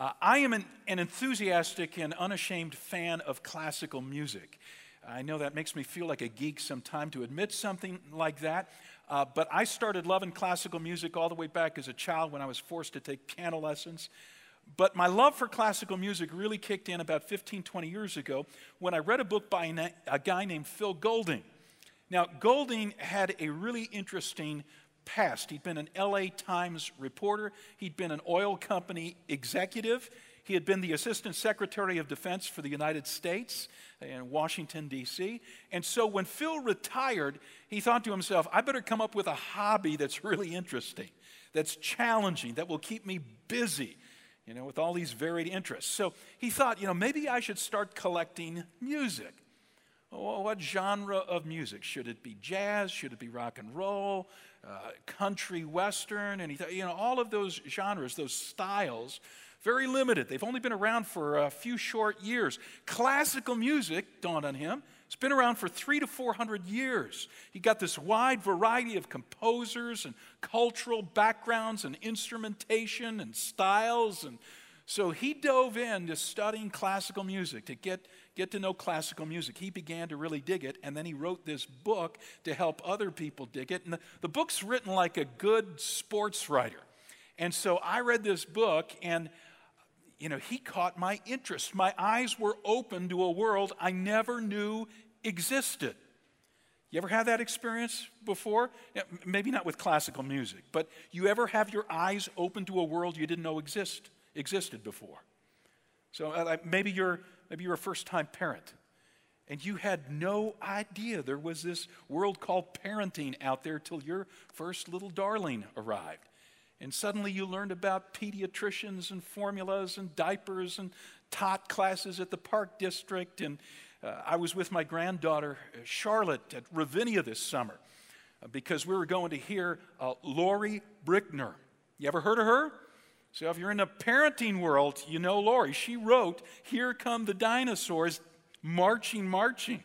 Uh, I am an, an, enthusiastic and unashamed fan of classical music. I know that makes me feel like a geek sometimes to admit something like that, uh, but I started loving classical music all the way back as a child when I was forced to take piano lessons. But my love for classical music really kicked in about 15, 20 years ago when I read a book by a guy named Phil Goulding. Now, Goulding had a really interesting past. He'd been an LA Times reporter, he'd been an oil company executive, he had been the Assistant Secretary of Defense for the United States in Washington, D.C. And so when Phil retired, he thought to himself, I better come up with a hobby that's really interesting, that's challenging, that will keep me busy, you know, with all these varied interests. So he thought, you know, maybe I should start collecting music. What genre of music? Should it be jazz? Should it be rock and roll? Uh, country western? And you know, all of those genres, those styles, very limited. They've only been around for a few short years. Classical music dawned on him. It's been around for three to four hundred years. He got this wide variety of composers and cultural backgrounds and instrumentation and styles and so he dove into studying classical music to get, get to know classical music. He began to really dig it, and then he wrote this book to help other people dig it. And the, the book's written like a good sports writer. And so I read this book, and you know, he caught my interest. My eyes were open to a world I never knew existed. You ever had that experience before? Maybe not with classical music, but you ever have your eyes open to a world you didn't know exist? existed before. So uh, maybe you're maybe you're a first-time parent, and you had no idea there was this world called parenting out there till your first little darling arrived. And suddenly you learned about pediatricians and formulas and diapers and tot classes at the Park District. And uh, I was with my granddaughter, uh, Charlotte, at Ravinia this summer uh, because we were going to hear uh, Laurie Berkner. You ever heard of her? So if you're in the parenting world, you know Laurie. She wrote, Here come the dinosaurs marching, marching.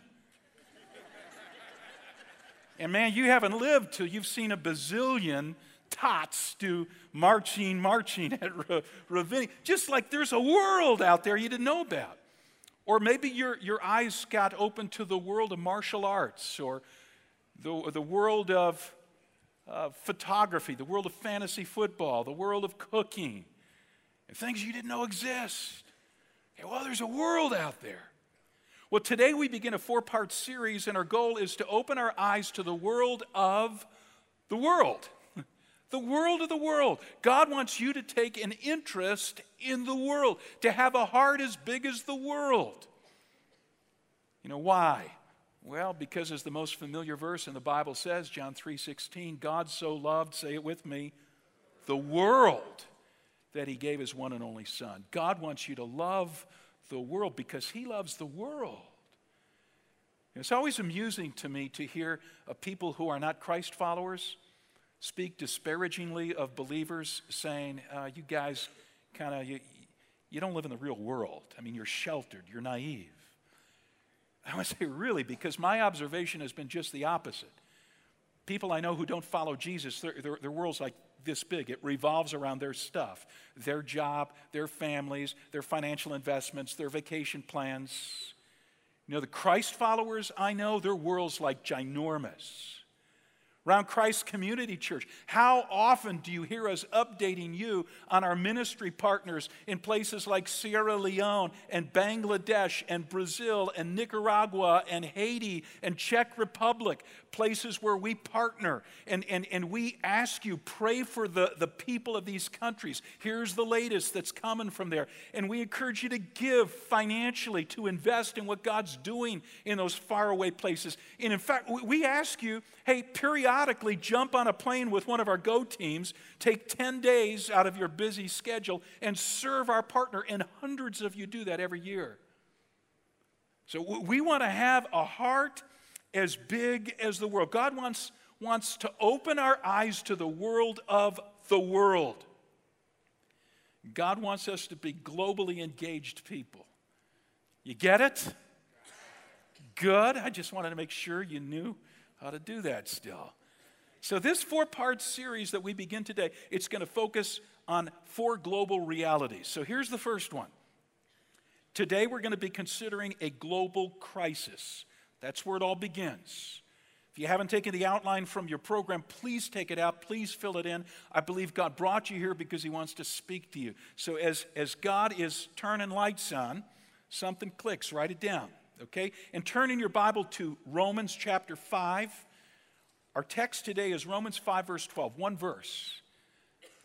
and man, you haven't lived till you've seen a bazillion tots do marching, marching at Ravinia. Just like there's a world out there you didn't know about. Or maybe your, your eyes got open to the world of martial arts or the, the world of photography, the world of fantasy football, the world of cooking, and things you didn't know exist. Okay, well, there's a world out there. Well, today we begin a four part series, and our goal is to open our eyes to the world of the world. The world of the world. God wants you to take an interest in the world, to have a heart as big as the world. You know why? Well, because as the most familiar verse in the Bible says, John 3:16, God so loved, say it with me, the world that he gave his one and only son. God wants you to love the world because he loves the world. It's always amusing to me to hear people who are not Christ followers speak disparagingly of believers, saying, uh, You guys kind of, you, you don't live in the real world. I mean, you're sheltered, you're naive. I would say, really, because my observation has been just the opposite. People I know who don't follow Jesus, their, their, their world's like this big. It revolves around their stuff their job, their families, their financial investments, their vacation plans. You know, the Christ followers I know, their world's like ginormous around Christ Community Church. How often do you hear us updating you on our ministry partners in places like Sierra Leone and Bangladesh and Brazil and Nicaragua and Haiti and Czech Republic, places where we partner and, and, and we ask you, pray for the, the people of these countries. Here's the latest that's coming from there. And we encourage you to give financially to invest in what God's doing in those faraway places. And in fact, we ask you, hey, periodically, jump on a plane with one of our Go teams, take 10 days out of your busy schedule, and serve our partner. And hundreds of you do that every year. So we want to have a heart as big as the world. God wants, wants to open our eyes to the world of the world. God wants us to be globally engaged people. You get it? Good. I just wanted to make sure you knew how to do that still. So, this four part series that we begin today, it's going to focus on four global realities. So here's the first one. Today we're going to be considering a global crisis. That's where it all begins. If you haven't taken the outline from your program, please take it out. Please fill it in. I believe God brought you here because He wants to speak to you. So, as, as God is turning lights on, something clicks. Write it down, okay? And turn in your Bible to Romans chapter 5. Our text today is Romans 5, verse 12, one verse.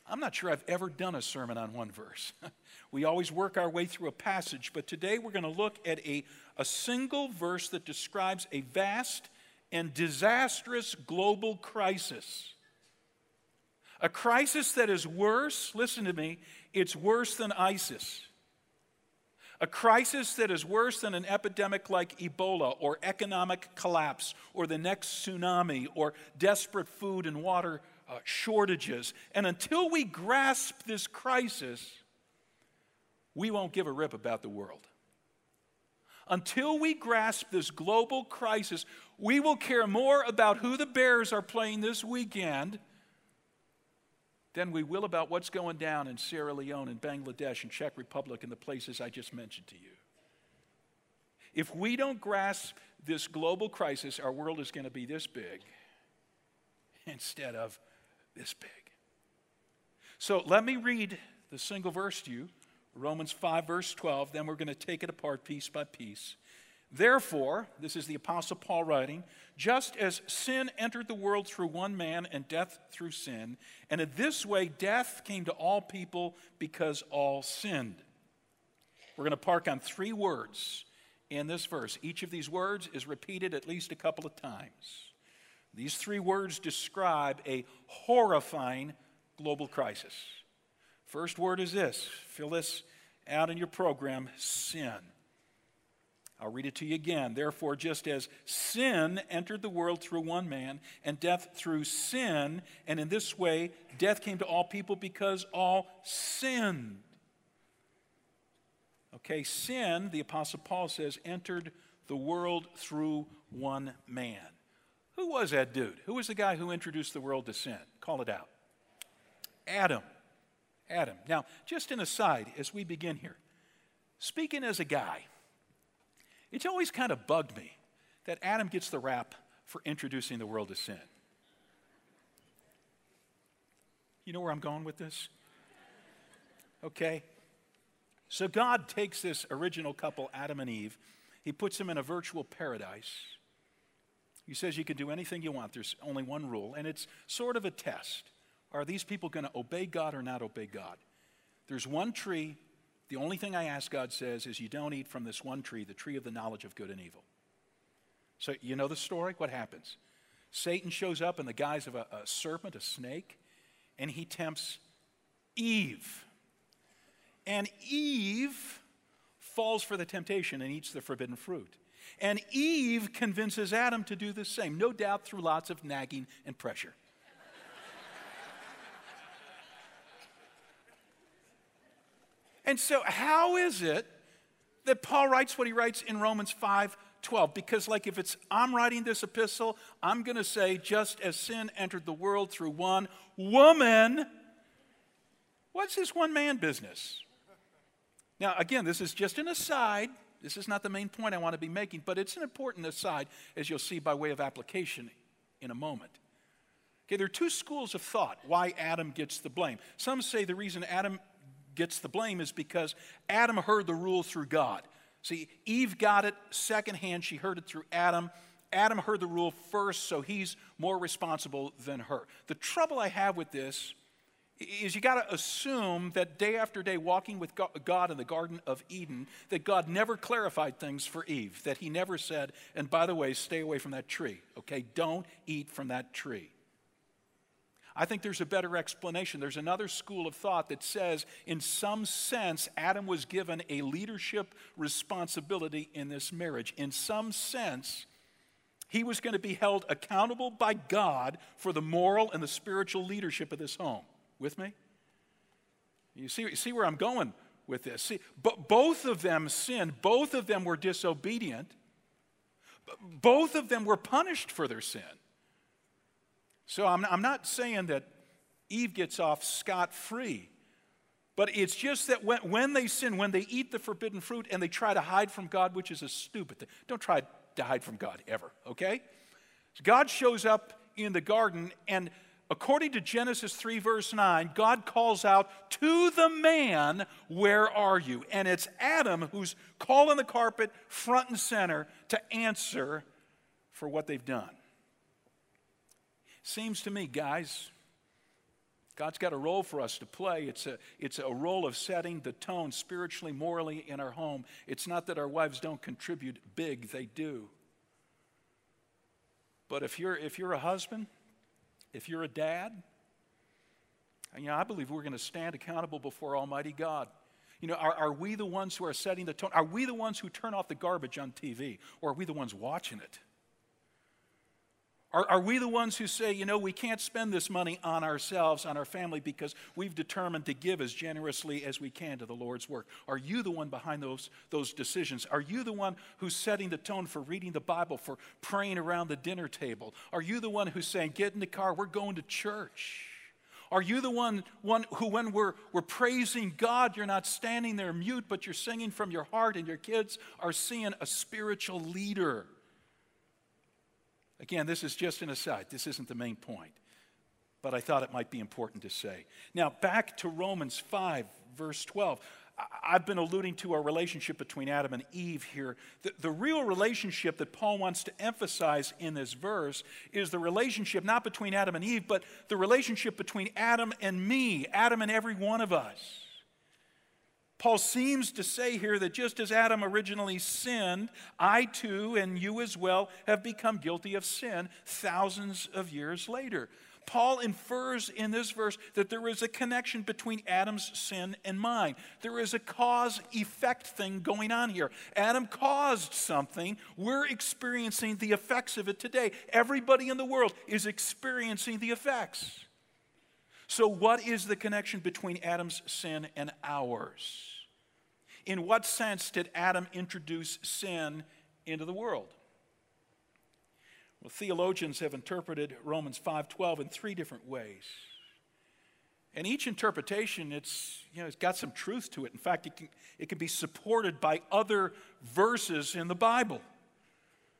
I'm not sure I've ever done a sermon on one verse. we always work our way through a passage, but today we're going to look at a, a single verse that describes a vast and disastrous global crisis. A crisis that is worse, listen to me, it's worse than ISIS. A crisis that is worse than an epidemic like Ebola or economic collapse or the next tsunami or desperate food and water uh, shortages. And until we grasp this crisis, we won't give a rip about the world. Until we grasp this global crisis, we will care more about who the Bears are playing this weekend than we will about what's going down in Sierra Leone and Bangladesh and Czech Republic and the places I just mentioned to you. If we don't grasp this global crisis, our world is going to be this big instead of this big. So let me read the single verse to you Romans 5, verse 12. Then we're going to take it apart piece by piece. Therefore, this is the Apostle Paul writing, just as sin entered the world through one man and death through sin, and in this way death came to all people because all sinned. We're going to park on three words in this verse. Each of these words is repeated at least a couple of times. These three words describe a horrifying global crisis. First word is this fill this out in your program sin. I'll read it to you again. Therefore, just as sin entered the world through one man, and death through sin, and in this way death came to all people because all sinned. Okay, sin, the Apostle Paul says, entered the world through one man. Who was that dude? Who was the guy who introduced the world to sin? Call it out. Adam. Adam. Now, just an aside as we begin here, speaking as a guy, it's always kind of bugged me that Adam gets the rap for introducing the world to sin. You know where I'm going with this? Okay? So God takes this original couple, Adam and Eve, he puts them in a virtual paradise. He says you can do anything you want. There's only one rule, and it's sort of a test. Are these people going to obey God or not obey God? There's one tree the only thing I ask God says is, You don't eat from this one tree, the tree of the knowledge of good and evil. So, you know the story? What happens? Satan shows up in the guise of a, a serpent, a snake, and he tempts Eve. And Eve falls for the temptation and eats the forbidden fruit. And Eve convinces Adam to do the same, no doubt through lots of nagging and pressure. And so, how is it that Paul writes what he writes in Romans 5 12? Because, like, if it's I'm writing this epistle, I'm going to say, just as sin entered the world through one woman, what's this one man business? Now, again, this is just an aside. This is not the main point I want to be making, but it's an important aside, as you'll see by way of application in a moment. Okay, there are two schools of thought why Adam gets the blame. Some say the reason Adam gets the blame is because Adam heard the rule through God. See, Eve got it secondhand, she heard it through Adam. Adam heard the rule first, so he's more responsible than her. The trouble I have with this is you got to assume that day after day walking with God in the Garden of Eden, that God never clarified things for Eve, that he never said, and by the way, stay away from that tree, okay? Don't eat from that tree. I think there's a better explanation. There's another school of thought that says, in some sense, Adam was given a leadership responsibility in this marriage. In some sense, he was going to be held accountable by God for the moral and the spiritual leadership of this home. With me? You see, see where I'm going with this? See, but both of them sinned, both of them were disobedient, both of them were punished for their sin. So I'm, I'm not saying that Eve gets off scot free But it's just that when, when they sin, when they eat the forbidden fruit and they try to hide from God, which is a stupid thing. Don't try to hide from God ever, okay? So God shows up in the garden, and according to Genesis 3, verse 9, God calls out to the man, Where are you? And it's Adam who's calling the carpet front and center to answer for what they've done. Seems to me, guys, God's got a role for us to play. It's a, it's a role of setting the tone spiritually, morally in our home. It's not that our wives don't contribute big, they do. But if you're, if you're a husband, if you're a dad, you know, I believe we're going to stand accountable before Almighty God. You know, are, are we the ones who are setting the tone? Are we the ones who turn off the garbage on TV? Or are we the ones watching it? Are, are we the ones who say, you know, we can't spend this money on ourselves, on our family, because we've determined to give as generously as we can to the Lord's work? Are you the one behind those, those decisions? Are you the one who's setting the tone for reading the Bible, for praying around the dinner table? Are you the one who's saying, get in the car, we're going to church? Are you the one, one who, when we're, we're praising God, you're not standing there mute, but you're singing from your heart, and your kids are seeing a spiritual leader? Again, this is just an aside. This isn't the main point. But I thought it might be important to say. Now, back to Romans 5, verse 12. I've been alluding to our relationship between Adam and Eve here. The, the, real relationship that Paul wants to emphasize in this verse is the relationship not between Adam and Eve, but the relationship between Adam and me, Adam and every one of us. Paul seems to say here that just as Adam originally sinned, I too, and you as well, have become guilty of sin thousands of years later. Paul infers in this verse that there is a connection between Adam's sin and mine. There is a cause effect thing going on here. Adam caused something. We're experiencing the effects of it today. Everybody in the world is experiencing the effects. So, what is the connection between Adam's sin and ours? In what sense did Adam introduce sin into the world? Well, theologians have interpreted Romans 5:12 in three different ways. And each interpretation, it's, you know, it's got some truth to it. In fact, it can, it can be supported by other verses in the Bible.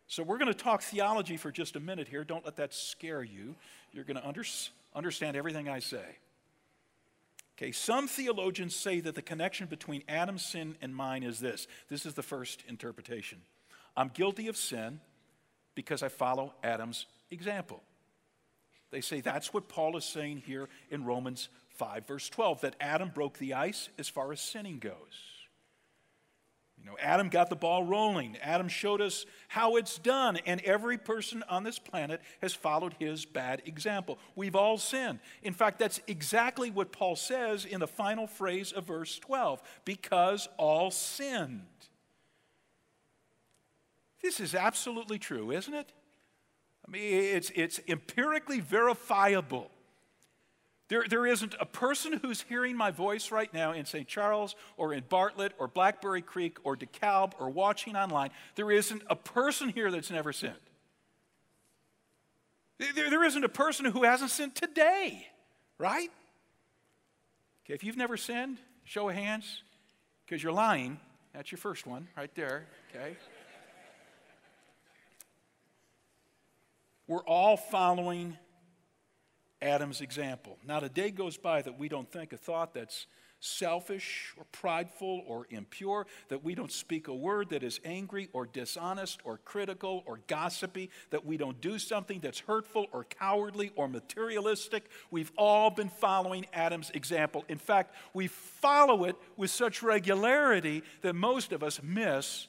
So we're going to talk theology for just a minute here. Don't let that scare you. You're going to under, understand everything I say. Okay, some theologians say that the connection between Adam's sin and mine is this. This is the first interpretation. I'm guilty of sin because I follow Adam's example. They say that's what Paul is saying here in Romans 5, verse 12, that Adam broke the ice as far as sinning goes. You know, Adam got the ball rolling. Adam showed us how it's done, and every person on this planet has followed his bad example. We've all sinned. In fact, that's exactly what Paul says in the final phrase of verse 12 because all sinned. This is absolutely true, isn't it? I mean, it's, it's empirically verifiable. There, there isn't a person who's hearing my voice right now in St. Charles or in Bartlett or Blackberry Creek or DeKalb or watching online. There isn't a person here that's never sinned. There, there isn't a person who hasn't sinned today, right? Okay, if you've never sinned, show of hands, because you're lying. That's your first one right there, okay? We're all following Adam's example. Not a day goes by that we don't think a thought that's selfish or prideful or impure, that we don't speak a word that is angry or dishonest or critical or gossipy, that we don't do something that's hurtful or cowardly or materialistic. We've all been following Adam's example. In fact, we follow it with such regularity that most of us miss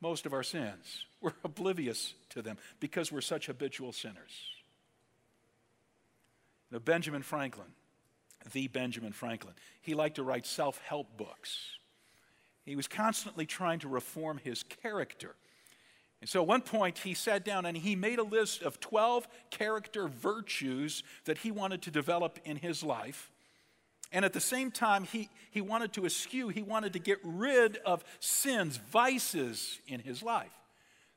most of our sins. We're oblivious to them because we're such habitual sinners. Now, Benjamin Franklin, the Benjamin Franklin, he liked to write self help books. He was constantly trying to reform his character. And so at one point, he sat down and he made a list of 12 character virtues that he wanted to develop in his life. And at the same time, he, he wanted to eschew, he wanted to get rid of sins, vices in his life.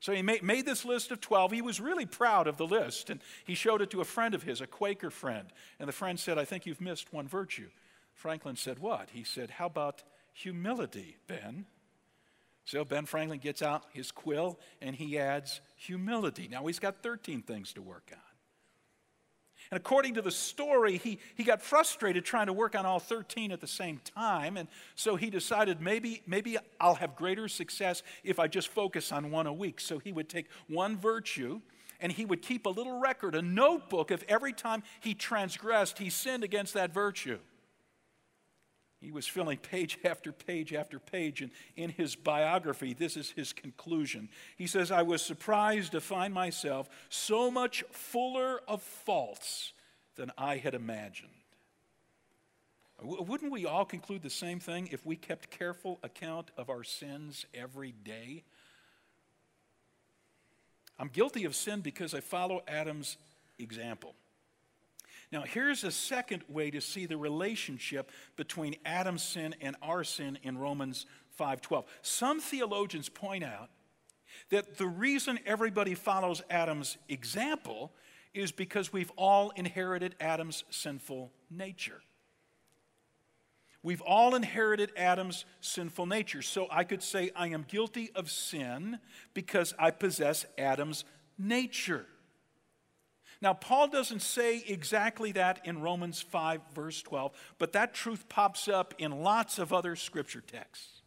So he made, made this list of 12. He was really proud of the list. And he showed it to a friend of his, a Quaker friend. And the friend said, I think you've missed one virtue. Franklin said, What? He said, How about humility, Ben? So Ben Franklin gets out his quill and he adds humility. Now he's got 13 things to work on. And according to the story, he, he got frustrated trying to work on all 13 at the same time. And so he decided maybe, maybe I'll have greater success if I just focus on one a week. So he would take one virtue and he would keep a little record, a notebook of every time he transgressed, he sinned against that virtue. He was filling page after page after page, and in his biography, this is his conclusion. He says, I was surprised to find myself so much fuller of faults than I had imagined. Wouldn't we all conclude the same thing if we kept careful account of our sins every day? I'm guilty of sin because I follow Adam's example. Now, here's a second way to see the relationship between Adam's sin and our sin in Romans 5:12. Some theologians point out that the reason everybody follows Adam's example is because we've all inherited Adam's sinful nature. We've all inherited Adam's sinful nature. So I could say I am guilty of sin because I possess Adam's nature. Now, Paul doesn't say exactly that in Romans 5, verse 12, but that truth pops up in lots of other scripture texts.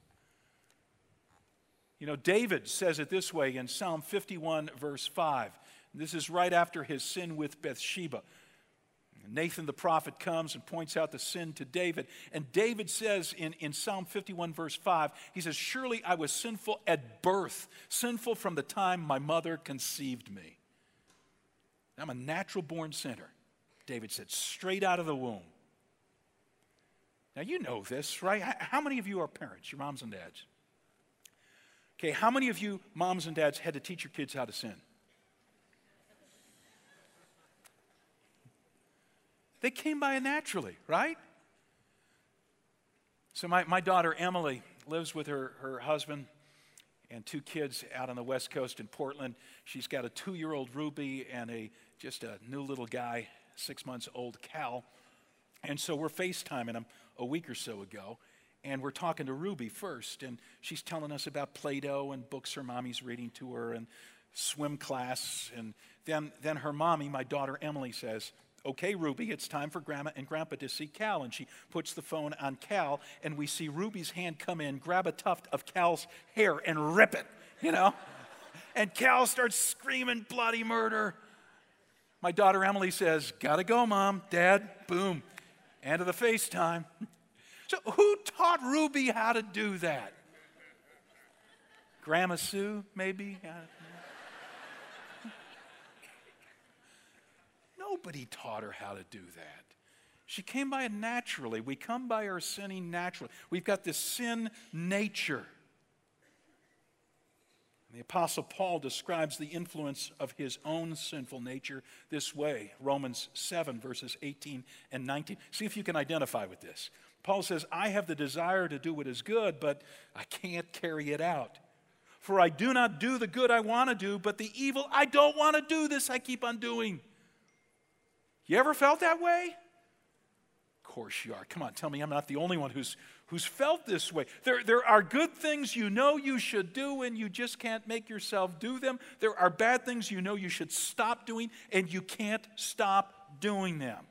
You know, David says it this way in Psalm 51, verse 5. This is right after his sin with Bathsheba. Nathan the prophet comes and points out the sin to David. And David says in, in Psalm 51, verse 5, he says, Surely I was sinful at birth, sinful from the time my mother conceived me. I'm a natural born sinner, David said, straight out of the womb. Now, you know this, right? How many of you are parents, your moms and dads? Okay, how many of you, moms and dads, had to teach your kids how to sin? They came by naturally, right? So, my, my daughter Emily lives with her, her husband and two kids out on the West Coast in Portland. She's got a two year old Ruby and a just a new little guy, six months old, Cal. And so we're FaceTiming him a week or so ago. And we're talking to Ruby first. And she's telling us about Play Doh and books her mommy's reading to her and swim class. And then, then her mommy, my daughter Emily, says, Okay, Ruby, it's time for Grandma and Grandpa to see Cal. And she puts the phone on Cal, and we see Ruby's hand come in, grab a tuft of Cal's hair, and rip it, you know? and Cal starts screaming bloody murder. My daughter Emily says, Gotta go, mom, dad, boom, end of the FaceTime. So, who taught Ruby how to do that? Grandma Sue, maybe? Nobody taught her how to do that. She came by it naturally. We come by our sinning naturally. We've got this sin nature. The Apostle Paul describes the influence of his own sinful nature this way Romans 7, verses 18 and 19. See if you can identify with this. Paul says, I have the desire to do what is good, but I can't carry it out. For I do not do the good I want to do, but the evil I don't want to do, this I keep on doing. You ever felt that way? Of course you are. Come on, tell me I'm not the only one who's who's felt this way. There, there are good things you know you should do and you just can't make yourself do them. There are bad things you know you should stop doing and you can't stop doing them.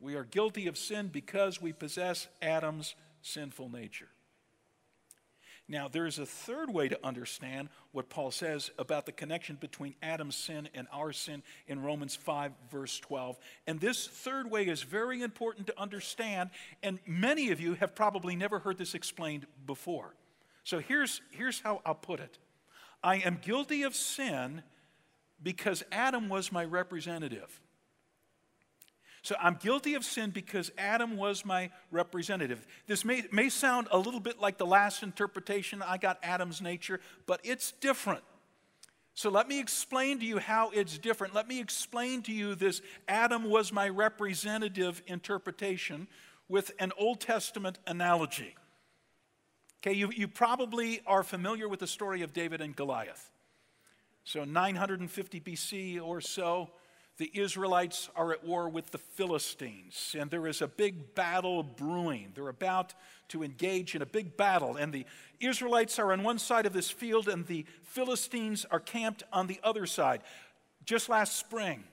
We are guilty of sin because we possess Adam's sinful nature. Now, there's a third way to understand what Paul says about the connection between Adam's sin and our sin in Romans 5, verse 12. And this third way is very important to understand, and many of you have probably never heard this explained before. So here's, here's how I'll put it I am guilty of sin because Adam was my representative. So I'm guilty of sin because Adam was my representative. This may, may sound a little bit like the last interpretation I got Adam's nature, but it's different. So let me explain to you how it's different. Let me explain to you this Adam was my representative interpretation with an Old Testament analogy. Okay, you, you probably are familiar with the story of David and Goliath. So, 950 BC or so, the Israelites are at war with the Philistines, and there is a big battle brewing. They're about to engage in a big battle, and the Israelites are on one side of this field, and the Philistines are camped on the other side. Just last spring,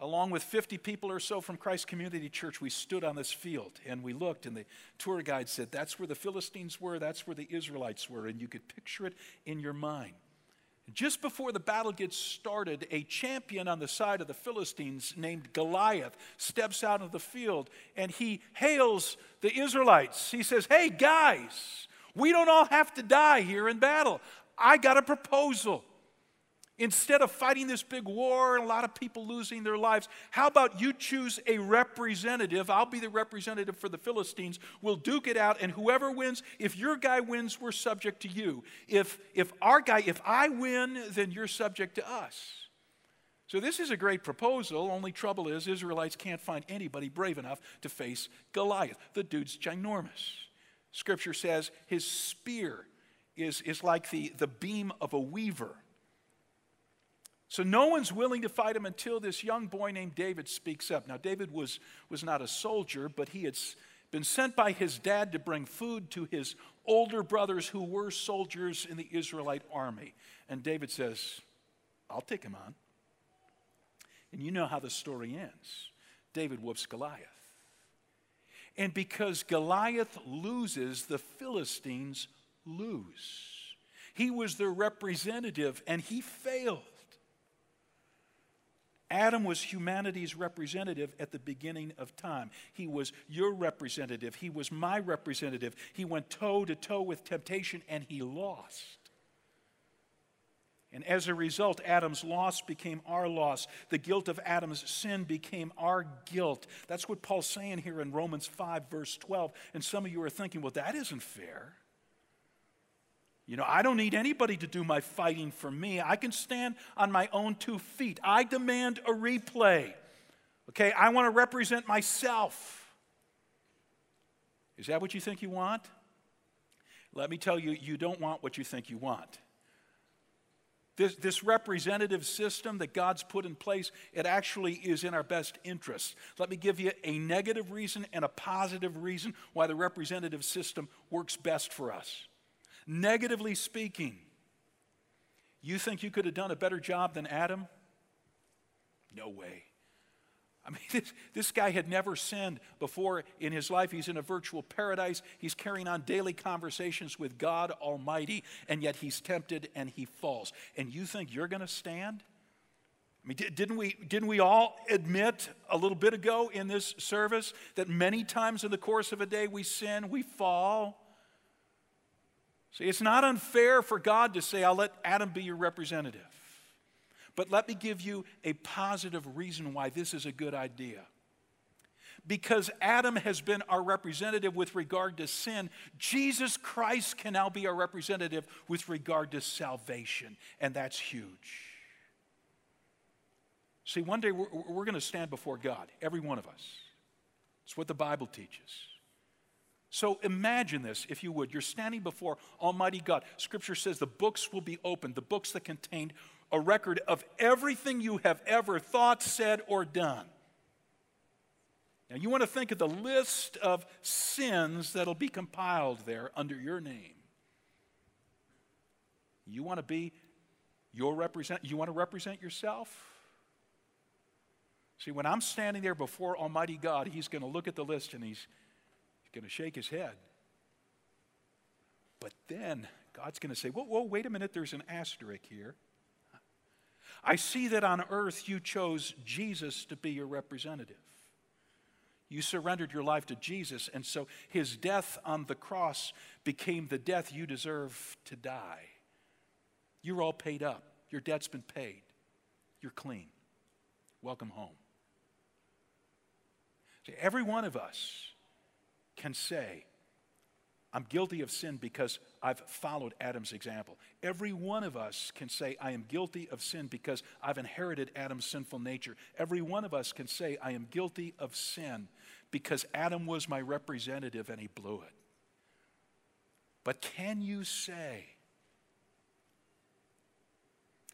along with 50 people or so from Christ Community Church, we stood on this field and we looked, and the tour guide said, That's where the Philistines were, that's where the Israelites were, and you could picture it in your mind. Just before the battle gets started, a champion on the side of the Philistines named Goliath steps out of the field and he hails the Israelites. He says, Hey, guys, we don't all have to die here in battle. I got a proposal. Instead of fighting this big war and a lot of people losing their lives, how about you choose a representative? I'll be the representative for the Philistines. We'll duke it out, and whoever wins, if your guy wins, we're subject to you. If, if our guy, if I win, then you're subject to us. So this is a great proposal. Only trouble is, Israelites can't find anybody brave enough to face Goliath. The dude's ginormous. Scripture says his spear is, is like the, the beam of a weaver. So no one's willing to fight him until this young boy named David speaks up. Now, David was, was not a soldier, but he had been sent by his dad to bring food to his older brothers who were soldiers in the Israelite army. And David says, I'll take him on. And you know how the story ends David whoops Goliath. And because Goliath loses, the Philistines lose. He was their representative and he failed. Adam was humanity's representative at the beginning of time. He was your representative. He was my representative. He went toe to toe with temptation and he lost. And as a result, Adam's loss became our loss. The guilt of Adam's sin became our guilt. That's what Paul's saying here in Romans 5, verse 12. And some of you are thinking, well, that isn't fair. You know, I don't need anybody to do my fighting for me. I can stand on my own two feet. I demand a replay. Okay, I want to represent myself. Is that what you think you want? Let me tell you, you don't want what you think you want. This, this representative system that God's put in place, it actually is in our best interest. Let me give you a negative reason and a positive reason why the representative system works best for us. Negatively speaking, you think you could have done a better job than Adam? No way. I mean, this, this guy had never sinned before in his life. He's in a virtual paradise. He's carrying on daily conversations with God Almighty, and yet he's tempted and he falls. And you think you're going to stand? I mean, didn't we, didn't we all admit a little bit ago in this service that many times in the course of a day we sin, we fall? See, it's not unfair for God to say, I'll let Adam be your representative. But let me give you a positive reason why this is a good idea. Because Adam has been our representative with regard to sin, Jesus Christ can now be our representative with regard to salvation, and that's huge. See, one day we're, we're going to stand before God, every one of us. It's what the Bible teaches. So imagine this, if you would. You're standing before Almighty God. Scripture says the books will be opened, the books that contain a record of everything you have ever thought, said, or done. Now, you want to think of the list of sins that'll be compiled there under your name. You want to be your represent you want to represent yourself? See, when I'm standing there before Almighty God, He's going to look at the list and He's going to shake his head. But then God's going to say, whoa, whoa, wait a minute, there's an asterisk here. I see that on earth you chose Jesus to be your representative. You surrendered your life to Jesus, and so his death on the cross became the death you deserve to die. You're all paid up, your debt's been paid, you're clean. Welcome home. See, every one of us can say, I'm guilty of sin because I've followed Adam's example. Every one of us can say, I am guilty of sin because I've inherited Adam's sinful nature. Every one of us can say, I am guilty of sin because Adam was my representative and he blew it. But can you say,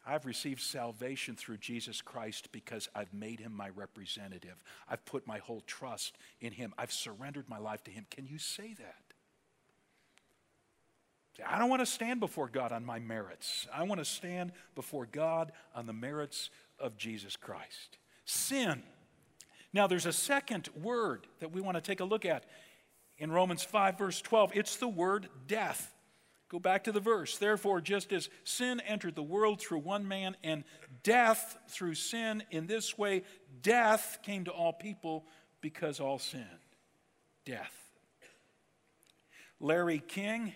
I've received salvation through Jesus Christ because I've made him my representative. I've put my whole trust in him. I've surrendered my life to him. Can you say that? I don't want to stand before God on my merits. I want to stand before God on the merits of Jesus Christ. Sin. Now, there's a second word that we want to take a look at in Romans 5, verse 12. It's the word death. Go back to the verse. Therefore, just as sin entered the world through one man and death through sin, in this way, death came to all people because all sinned. Death. Larry King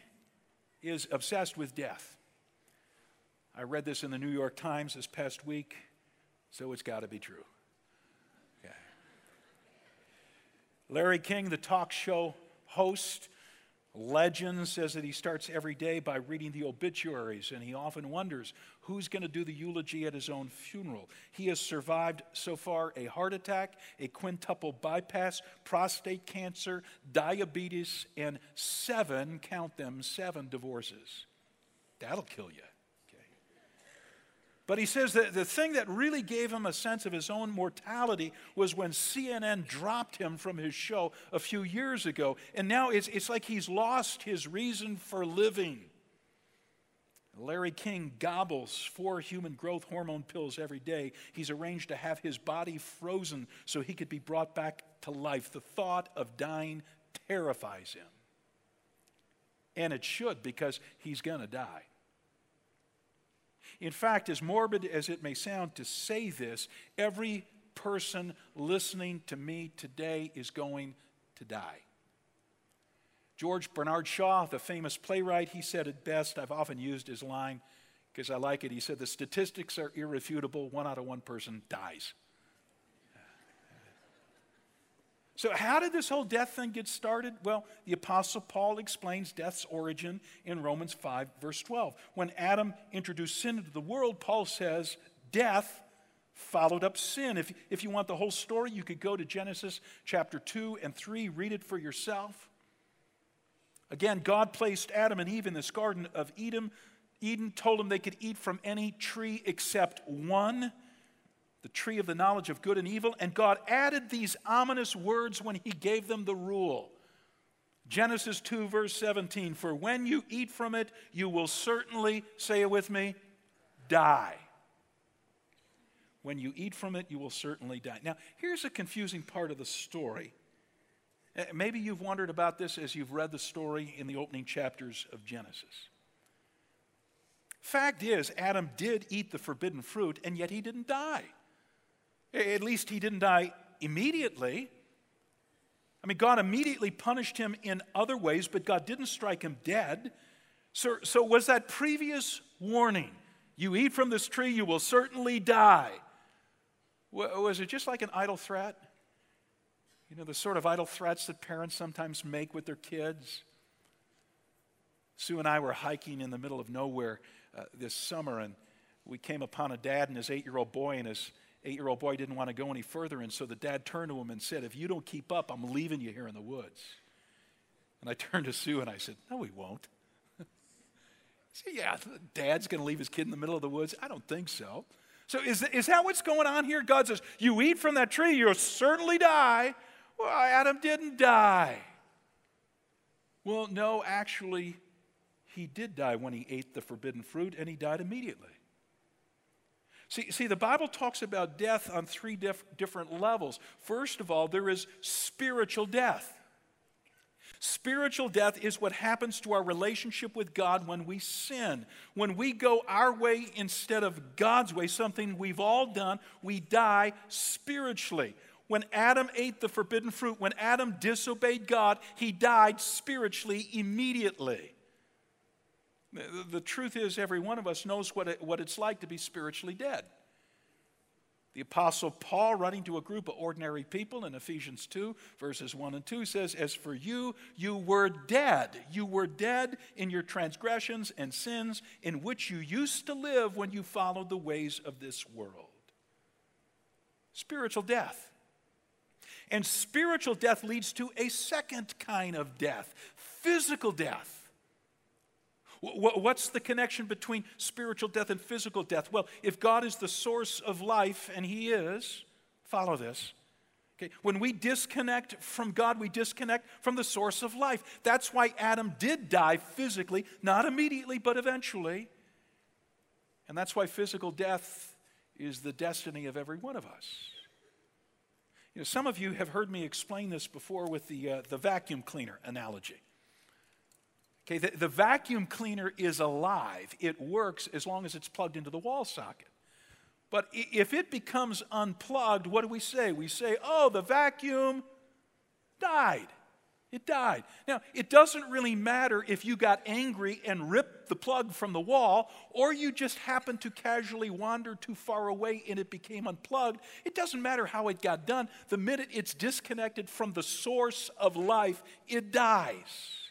is obsessed with death. I read this in the New York Times this past week, so it's got to be true. Okay. Larry King, the talk show host, Legend says that he starts every day by reading the obituaries, and he often wonders who's going to do the eulogy at his own funeral. He has survived so far a heart attack, a quintuple bypass, prostate cancer, diabetes, and seven, count them, seven divorces. That'll kill you. But he says that the thing that really gave him a sense of his own mortality was when CNN dropped him from his show a few years ago. And now it's, it's like he's lost his reason for living. Larry King gobbles four human growth hormone pills every day. He's arranged to have his body frozen so he could be brought back to life. The thought of dying terrifies him. And it should because he's going to die. In fact, as morbid as it may sound to say this, every person listening to me today is going to die. George Bernard Shaw, the famous playwright, he said it best. I've often used his line because I like it. He said, The statistics are irrefutable. One out of one person dies. So, how did this whole death thing get started? Well, the Apostle Paul explains death's origin in Romans 5, verse 12. When Adam introduced sin into the world, Paul says, death followed up sin. If, if you want the whole story, you could go to Genesis chapter 2 and 3, read it for yourself. Again, God placed Adam and Eve in this garden of Eden. Eden told them they could eat from any tree except one the tree of the knowledge of good and evil, and God added these ominous words when He gave them the rule. Genesis 2, verse 17 For when you eat from it, you will certainly, say it with me, die. When you eat from it, you will certainly die. Now, here's a confusing part of the story. Uh, maybe you've wondered about this as you've read the story in the opening chapters of Genesis. Fact is, Adam did eat the forbidden fruit, and yet he didn't die. At least he didn't die immediately. I mean, God immediately punished him in other ways, but God didn't strike him dead. So, so was that previous warning, you eat from this tree, you will certainly die, was it just like an idle threat? You know, the sort of idle threats that parents sometimes make with their kids. Sue and I were hiking in the middle of nowhere uh, this summer, and we came upon a dad and his eight year old boy and his eight year old boy didn't want to go any further, and so the dad turned to him and said, If you don't keep up, I'm leaving you here in the woods. And I turned to Sue and I said, No, he won't. said, Yeah, dad's going to leave his kid in the middle of the woods? I don't think so. So is, is that what's going on here? God says, You eat from that tree, you'll certainly die. Well, Adam didn't die. Well, no, actually, he did die when he ate the forbidden fruit, and he died immediately. See, see, the Bible talks about death on three diff- different levels. First of all, there is spiritual death. Spiritual death is what happens to our relationship with God when we sin. When we go our way instead of God's way, something we've all done, we die spiritually. When Adam ate the forbidden fruit, when Adam disobeyed God, he died spiritually immediately. The, truth is, every one of us knows what, it, what it's like to be spiritually dead. The Apostle Paul, writing to a group of ordinary people in Ephesians 2, verses 1 and 2, says, As for you, you were dead. You were dead in your transgressions and sins in which you used to live when you followed the ways of this world. Spiritual death. And spiritual death leads to a second kind of death physical death. What's the connection between spiritual death and physical death? Well, if God is the source of life, and He is, follow this. Okay, when we disconnect from God, we disconnect from the source of life. That's why Adam did die physically, not immediately, but eventually. And that's why physical death is the destiny of every one of us. You know, some of you have heard me explain this before with the, uh, the vacuum cleaner analogy. Okay, the, the vacuum cleaner is alive. It works as long as it's plugged into the wall socket. But if it becomes unplugged, what do we say? We say, oh, the vacuum died. It died. Now, it doesn't really matter if you got angry and ripped the plug from the wall, or you just happened to casually wander too far away and it became unplugged. It doesn't matter how it got done. The minute it's disconnected from the source of life, it dies.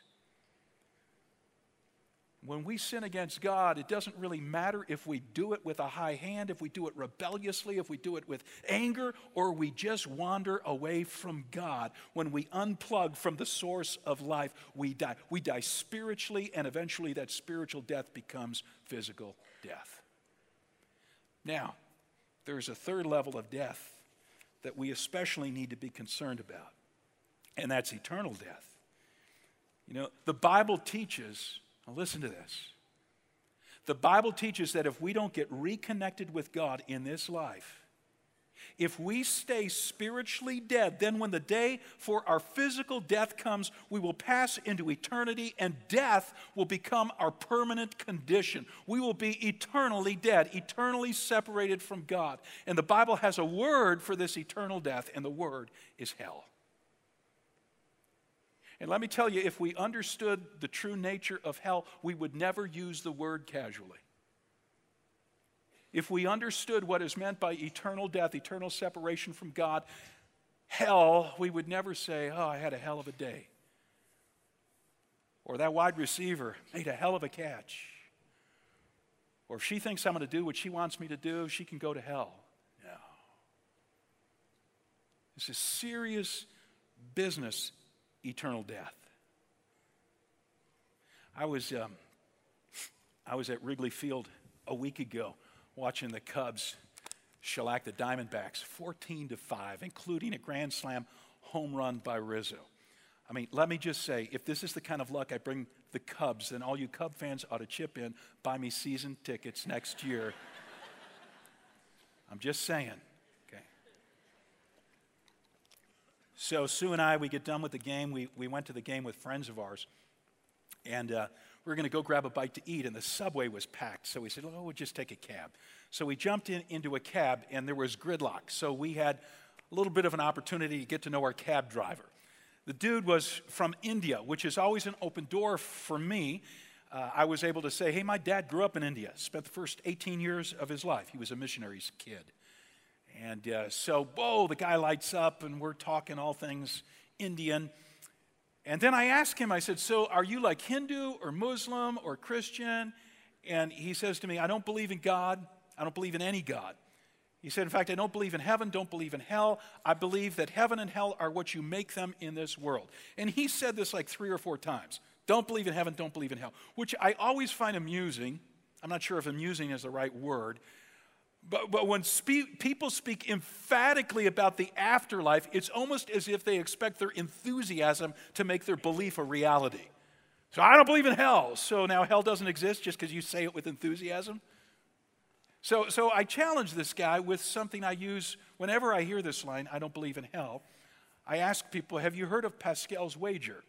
When we sin against God, it doesn't really matter if we do it with a high hand, if we do it rebelliously, if we do it with anger, or we just wander away from God. When we unplug from the source of life, we die. We die spiritually, and eventually that spiritual death becomes physical death. Now, there's a third level of death that we especially need to be concerned about, and that's eternal death. You know, the Bible teaches now, listen to this. The Bible teaches that if we don't get reconnected with God in this life, if we stay spiritually dead, then when the day for our physical death comes, we will pass into eternity and death will become our permanent condition. We will be eternally dead, eternally separated from God. And the Bible has a word for this eternal death, and the word is hell. And let me tell you, if we understood the true nature of hell, we would never use the word casually. If we understood what is meant by eternal death, eternal separation from God, hell, we would never say, Oh, I had a hell of a day. Or that wide receiver made a hell of a catch. Or if she thinks I'm going to do what she wants me to do, she can go to hell. No. This is serious business eternal death. I was, um, I was at Wrigley Field a week ago watching the Cubs shellac the Diamondbacks 14 to 5, including a grand slam home run by Rizzo. I mean, let me just say, if this is the kind of luck I bring the Cubs, then all you Cub fans ought to chip in, buy me season tickets next year. I'm just saying. So Sue and I, we get done with the game. We, we went to the game with friends of ours. And uh, we were going to go grab a bite to eat, and the subway was packed. So we said, oh, we'll just take a cab. So we jumped in, into a cab, and there was gridlock. So we had a little bit of an opportunity to get to know our cab driver. The dude was from India, which is always an open door for me. Uh, I was able to say, hey, my dad grew up in India, spent the first 18 years of his life. He was a missionary's kid. And uh, so, whoa, the guy lights up, and we're talking all things Indian. And then I asked him, I said, So are you like Hindu or Muslim or Christian? And he says to me, I don't believe in God. I don't believe in any God. He said, In fact, I don't believe in heaven, don't believe in hell. I believe that heaven and hell are what you make them in this world. And he said this like three or four times Don't believe in heaven, don't believe in hell, which I always find amusing. I'm not sure if amusing is the right word. But, but when spe- people speak emphatically about the afterlife, it's almost as if they expect their enthusiasm to make their belief a reality. So I don't believe in hell. So now hell doesn't exist just because you say it with enthusiasm? So, so I challenge this guy with something I use whenever I hear this line I don't believe in hell. I ask people, Have you heard of Pascal's wager?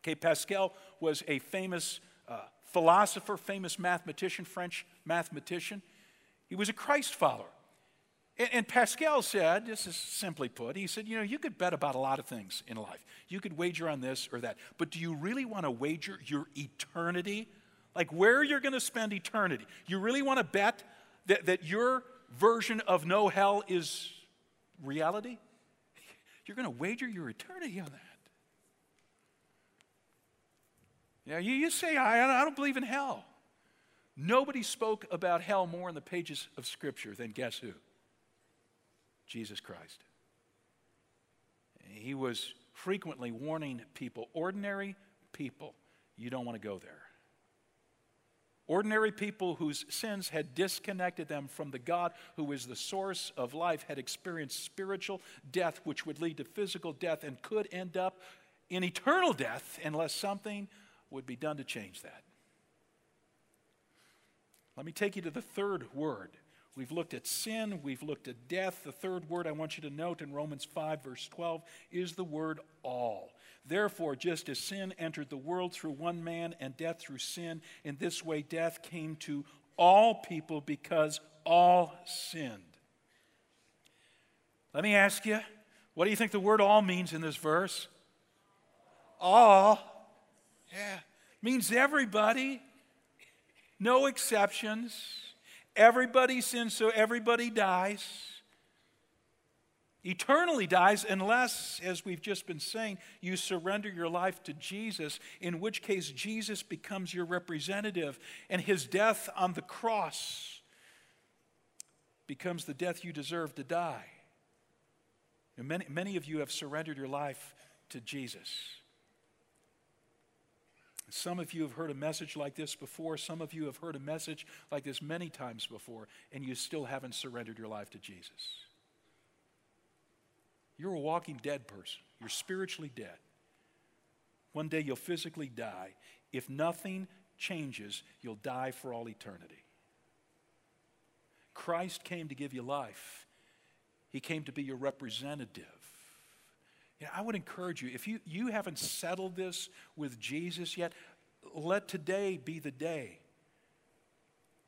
Okay, Pascal was a famous uh, philosopher, famous mathematician, French mathematician. He was a Christ follower. And, and Pascal said, this is simply put, he said, you know, you could bet about a lot of things in life. You could wager on this or that. But do you really want to wager your eternity? Like where you're going to spend eternity? You really want to bet that, that your version of no hell is reality? You're going to wager your eternity on that. Yeah, you, you say, I, I don't believe in hell. Nobody spoke about hell more in the pages of Scripture than guess who? Jesus Christ. He was frequently warning people, ordinary people, you don't want to go there. Ordinary people whose sins had disconnected them from the God who is the source of life had experienced spiritual death, which would lead to physical death and could end up in eternal death unless something would be done to change that. Let me take you to the third word. We've looked at sin, we've looked at death. The third word I want you to note in Romans 5, verse 12, is the word all. Therefore, just as sin entered the world through one man and death through sin, in this way death came to all people because all sinned. Let me ask you, what do you think the word all means in this verse? All, yeah, means everybody, no exceptions. Everybody sins, so everybody dies eternally dies unless, as we've just been saying, you surrender your life to Jesus, in which case Jesus becomes your representative, and his death on the cross becomes the death you deserve to die. Many, many of you have surrendered your life to Jesus. Some of you have heard a message like this before. Some of you have heard a message like this many times before, and you still haven't surrendered your life to Jesus. You're a walking dead person. You're spiritually dead. One day you'll physically die. If nothing changes, you'll die for all eternity. Christ came to give you life, He came to be your representative. You know, I would encourage you, if you, you haven't settled this with Jesus yet, let today be the day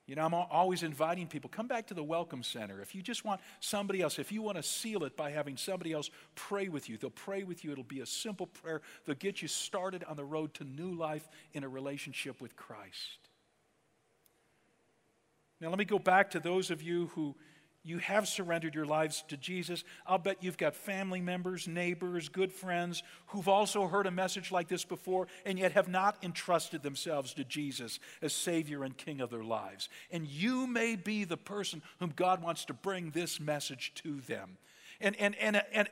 you know, I'm always inviting people, come back to the Welcome Center. If you just want somebody else, if you want to seal it by having somebody else pray with you, they'll pray with you. It'll be a simple prayer. They'll get you started on the road to new life in a relationship with Christ. Now, let me go back to those of you who you have surrendered your lives to Jesus, I'll bet you've got family members, neighbors, good friends who've also heard a message like this before and yet have not entrusted themselves to Jesus as Savior and King of their lives. And you may be the person whom God wants to bring this message to them. And, and, and, and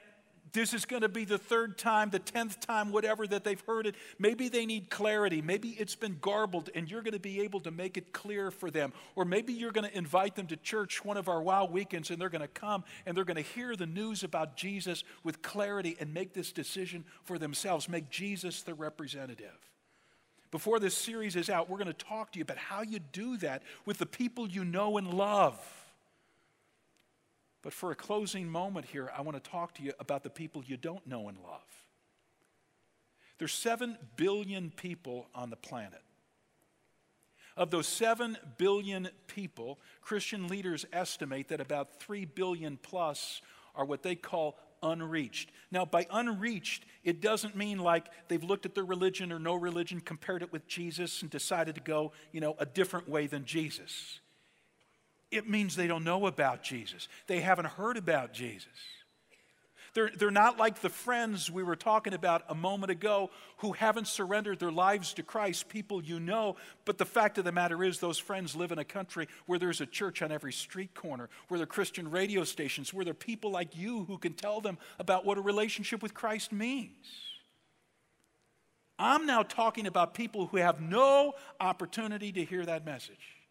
this is going to be the third time, the tenth time, whatever that they've heard it. Maybe they need clarity. Maybe it's been garbled and you're going to be able to make it clear for them. Or maybe you're going to invite them to church one of our wow weekends and they're going to come and they're going to hear the news about Jesus with clarity and make this decision for themselves. Make Jesus the representative. Before this series is out, we're going to talk to you about how you do that with the people you know and love. But for a closing moment here, I want to talk to you about the people you don't know and love. There's 7 billion people on the planet. Of those 7 billion people, Christian leaders estimate that about 3 billion plus are what they call unreached. Now, by unreached, it doesn't mean like they've looked at their religion or no religion, compared it with Jesus, and decided to go, you know, a different way than Jesus it means they don't know about Jesus. They haven't heard about Jesus. They're, they're not like the friends we were talking about a moment ago who haven't surrendered their lives to Christ, people you know. But the fact of the matter is, those friends live in a country where there's a church on every street corner, where there are Christian radio stations, where there are people like you who can tell them about what a relationship with Christ means. I'm now talking about people who have no opportunity to hear that message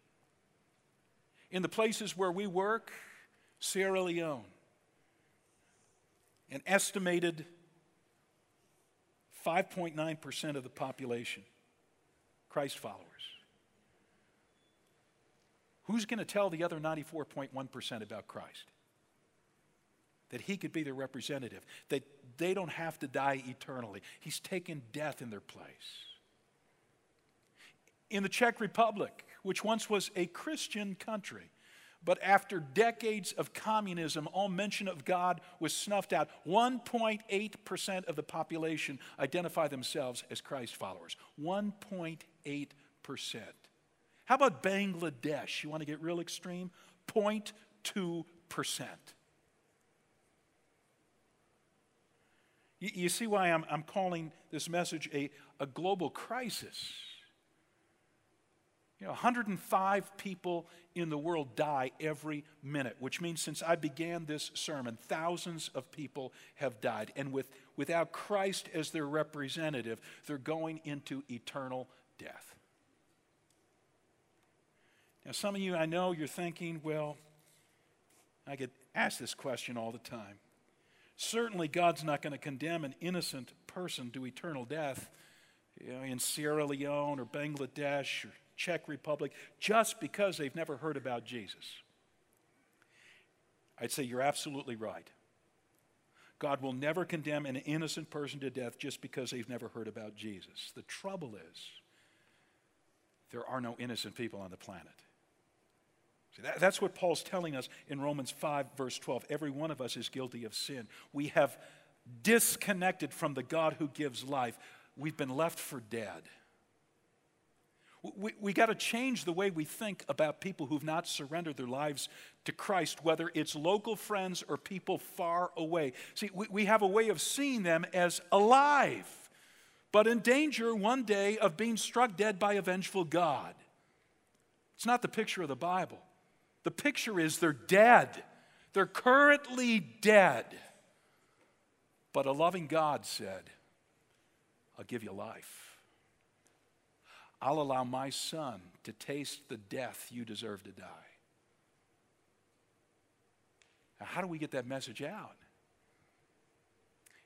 in the places where we work, Sierra Leone, an estimated 5.9% of the population, Christ followers. Who's going to tell the other 94.1% about Christ? That he could be their representative, that they don't have to die eternally. He's taken death in their place. In the Czech Republic, which once was a Christian country. But after decades of communism, all mention of God was snuffed out. 1.8% of the population identify themselves as Christ followers. 1.8%. How about Bangladesh? You want to get real extreme? 0.2%. You, you see why I'm, calling this message a global crisis. You know, 105 people in the world die every minute, which means since I began this sermon, thousands of people have died. And with, without Christ as their representative, they're going into eternal death. Now, some of you, I know you're thinking, well, I get asked this question all the time. Certainly, God's not going to condemn an innocent person to eternal death you know, in Sierra Leone or Bangladesh or Czech Republic just because they've never heard about Jesus. I'd say you're absolutely right. God will never condemn an innocent person to death just because they've never heard about Jesus. The trouble is, there are no innocent people on the planet. See, that, that's what Paul's telling us in Romans 5, verse 12. Every one of us is guilty of sin. We have disconnected from the God who gives life, we've been left for dead. We, we got to change the way we think about people who've not surrendered their lives to Christ, whether it's local friends or people far away. See, we, we have a way of seeing them as alive, but in danger one day of being struck dead by a vengeful God. It's not the picture of the Bible. The picture is they're dead. They're currently dead. But a loving God said, I'll give you life. I'll allow my son to taste the death you deserve to die. Now, how do we get that message out?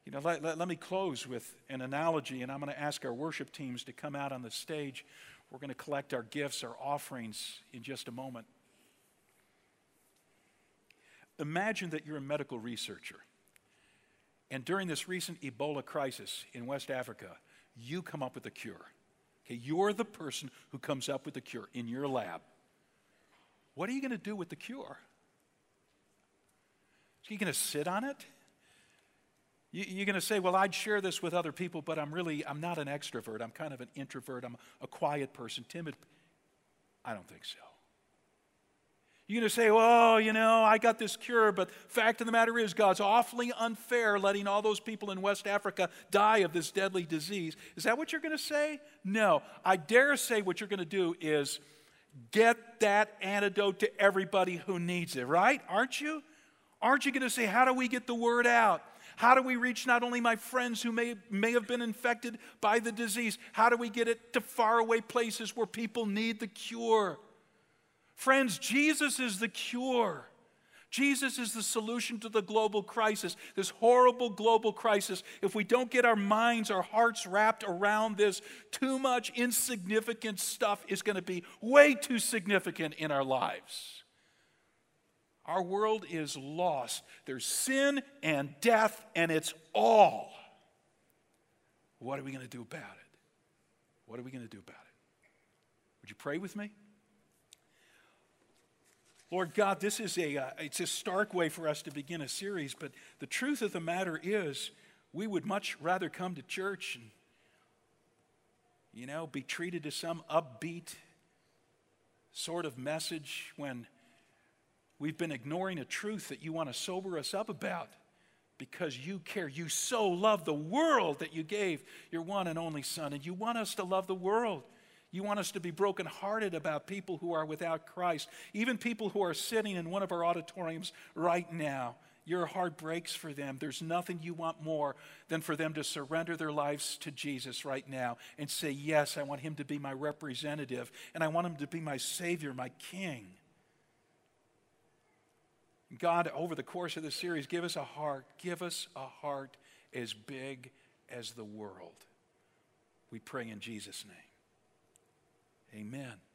You know, let, let, let me close with an analogy, and I'm going to ask our worship teams to come out on the stage. We're going to collect our gifts, our offerings in just a moment. Imagine that you're a medical researcher. And during this recent Ebola crisis in West Africa, you come up with a cure. Okay, you're the person who comes up with the cure in your lab. What are you going to do with the cure? Are you going to sit on it? You're going to say, well, I'd share this with other people, but I'm really, I'm not an extrovert. I'm kind of an introvert. I'm a quiet person, timid. I don't think so. You're going to say, well, you know, I got this cure, but fact of the matter is, God's awfully unfair letting all those people in West Africa die of this deadly disease. Is that what you're going to say? No. I dare say what you're going to do is get that antidote to everybody who needs it, right? Aren't you? Aren't you going to say, how do we get the word out? How do we reach not only my friends who may, may have been infected by the disease? How do we get it to faraway places where people need the cure? Friends, Jesus is the cure. Jesus is the solution to the global crisis, this horrible global crisis. If we don't get our minds, our hearts wrapped around this, too much insignificant stuff is going to be way too significant in our lives. Our world is lost. There's sin and death, and it's all. What are we going to do about it? What are we going to do about it? Would you pray with me? Lord God, this is a, uh, it's a stark way for us to begin a series, but the truth of the matter is we would much rather come to church and, you know, be treated to some upbeat sort of message when we've been ignoring a truth that you want to sober us up about because you care. You so love the world that you gave your one and only Son, and you want us to love the world. You want us to be brokenhearted about people who are without Christ, even people who are sitting in one of our auditoriums right now. Your heart breaks for them. There's nothing you want more than for them to surrender their lives to Jesus right now and say, Yes, I want him to be my representative, and I want him to be my Savior, my King. God, over the course of this series, give us a heart, give us a heart as big as the world. We pray in Jesus' name. Amen.